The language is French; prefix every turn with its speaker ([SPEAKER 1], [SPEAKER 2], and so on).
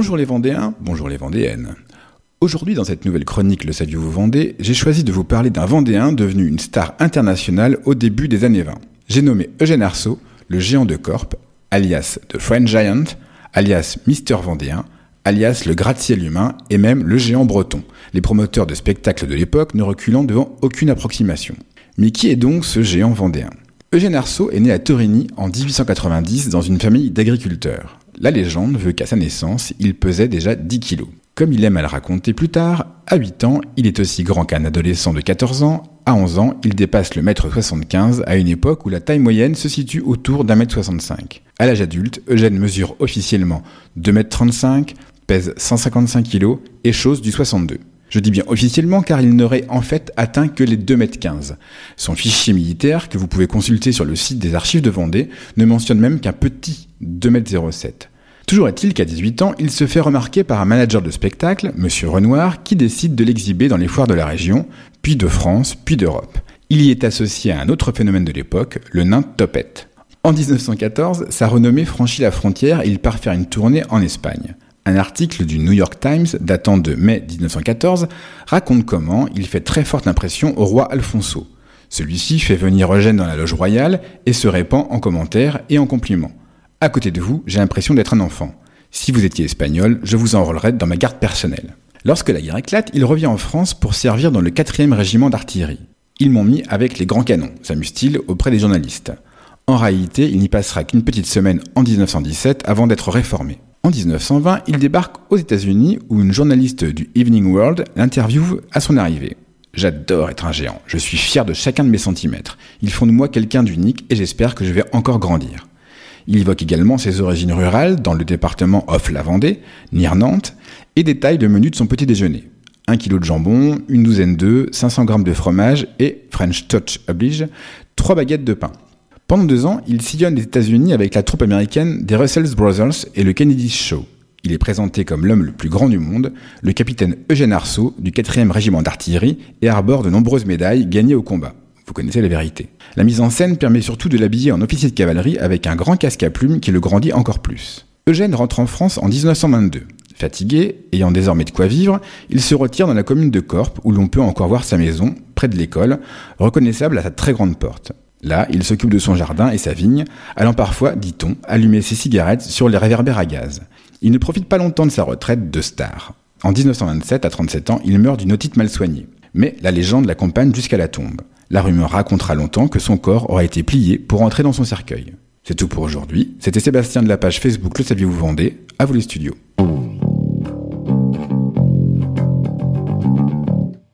[SPEAKER 1] Bonjour les Vendéens, bonjour les Vendéennes. Aujourd'hui, dans cette nouvelle chronique Le Saviez-vous Vendée, j'ai choisi de vous parler d'un Vendéen devenu une star internationale au début des années 20. J'ai nommé Eugène Arceau, le géant de Corp, alias The French Giant, alias Mister Vendéen, alias le gratte-ciel humain et même le géant breton, les promoteurs de spectacles de l'époque ne reculant devant aucune approximation. Mais qui est donc ce géant vendéen? Eugène Arceau est né à Torigny en 1890 dans une famille d'agriculteurs. La légende veut qu'à sa naissance, il pesait déjà 10 kilos. Comme il aime à le raconter plus tard, à 8 ans, il est aussi grand qu'un adolescent de 14 ans. À 11 ans, il dépasse le mètre 75 à une époque où la taille moyenne se situe autour d'un mètre 65. À l'âge adulte, Eugène mesure officiellement 2 mètres 35, pèse 155 kg et chose du 62. Je dis bien officiellement car il n'aurait en fait atteint que les 2 mètres 15. Son fichier militaire, que vous pouvez consulter sur le site des archives de Vendée, ne mentionne même qu'un petit 2 mètres 07. Toujours est-il qu'à 18 ans, il se fait remarquer par un manager de spectacle, Monsieur Renoir, qui décide de l'exhiber dans les foires de la région, puis de France, puis d'Europe. Il y est associé à un autre phénomène de l'époque, le nain Topette. En 1914, sa renommée franchit la frontière et il part faire une tournée en Espagne. Un article du New York Times datant de mai 1914 raconte comment il fait très forte impression au roi Alfonso. Celui-ci fait venir Eugène dans la loge royale et se répand en commentaires et en compliments. À côté de vous, j'ai l'impression d'être un enfant. Si vous étiez espagnol, je vous enrôlerais dans ma garde personnelle. Lorsque la guerre éclate, il revient en France pour servir dans le 4e régiment d'artillerie. Ils m'ont mis avec les grands canons, s'amuse-t-il auprès des journalistes. En réalité, il n'y passera qu'une petite semaine en 1917 avant d'être réformé. En 1920, il débarque aux États-Unis où une journaliste du Evening World l'interviewe à son arrivée. J'adore être un géant, je suis fier de chacun de mes centimètres. Ils font de moi quelqu'un d'unique et j'espère que je vais encore grandir. Il évoque également ses origines rurales dans le département Off-la-Vendée, near Nantes, et détaille le menu de son petit déjeuner. Un kilo de jambon, une douzaine d'œufs, 500 grammes de fromage et, French touch oblige, trois baguettes de pain. Pendant deux ans, il sillonne les États-Unis avec la troupe américaine des Russell Brothers et le Kennedy Show. Il est présenté comme l'homme le plus grand du monde, le capitaine Eugène Arceau du 4e régiment d'artillerie et arbore de nombreuses médailles gagnées au combat. Vous connaissez la vérité. La mise en scène permet surtout de l'habiller en officier de cavalerie avec un grand casque à plumes qui le grandit encore plus. Eugène rentre en France en 1922. Fatigué, ayant désormais de quoi vivre, il se retire dans la commune de Corp où l'on peut encore voir sa maison, près de l'école, reconnaissable à sa très grande porte. Là, il s'occupe de son jardin et sa vigne, allant parfois, dit-on, allumer ses cigarettes sur les réverbères à gaz. Il ne profite pas longtemps de sa retraite de star. En 1927, à 37 ans, il meurt d'une otite mal soignée. Mais la légende l'accompagne jusqu'à la tombe. La rumeur racontera longtemps que son corps aura été plié pour entrer dans son cercueil. C'est tout pour aujourd'hui. C'était Sébastien de la page Facebook Le Saviez-vous Vendez. À vous les studios.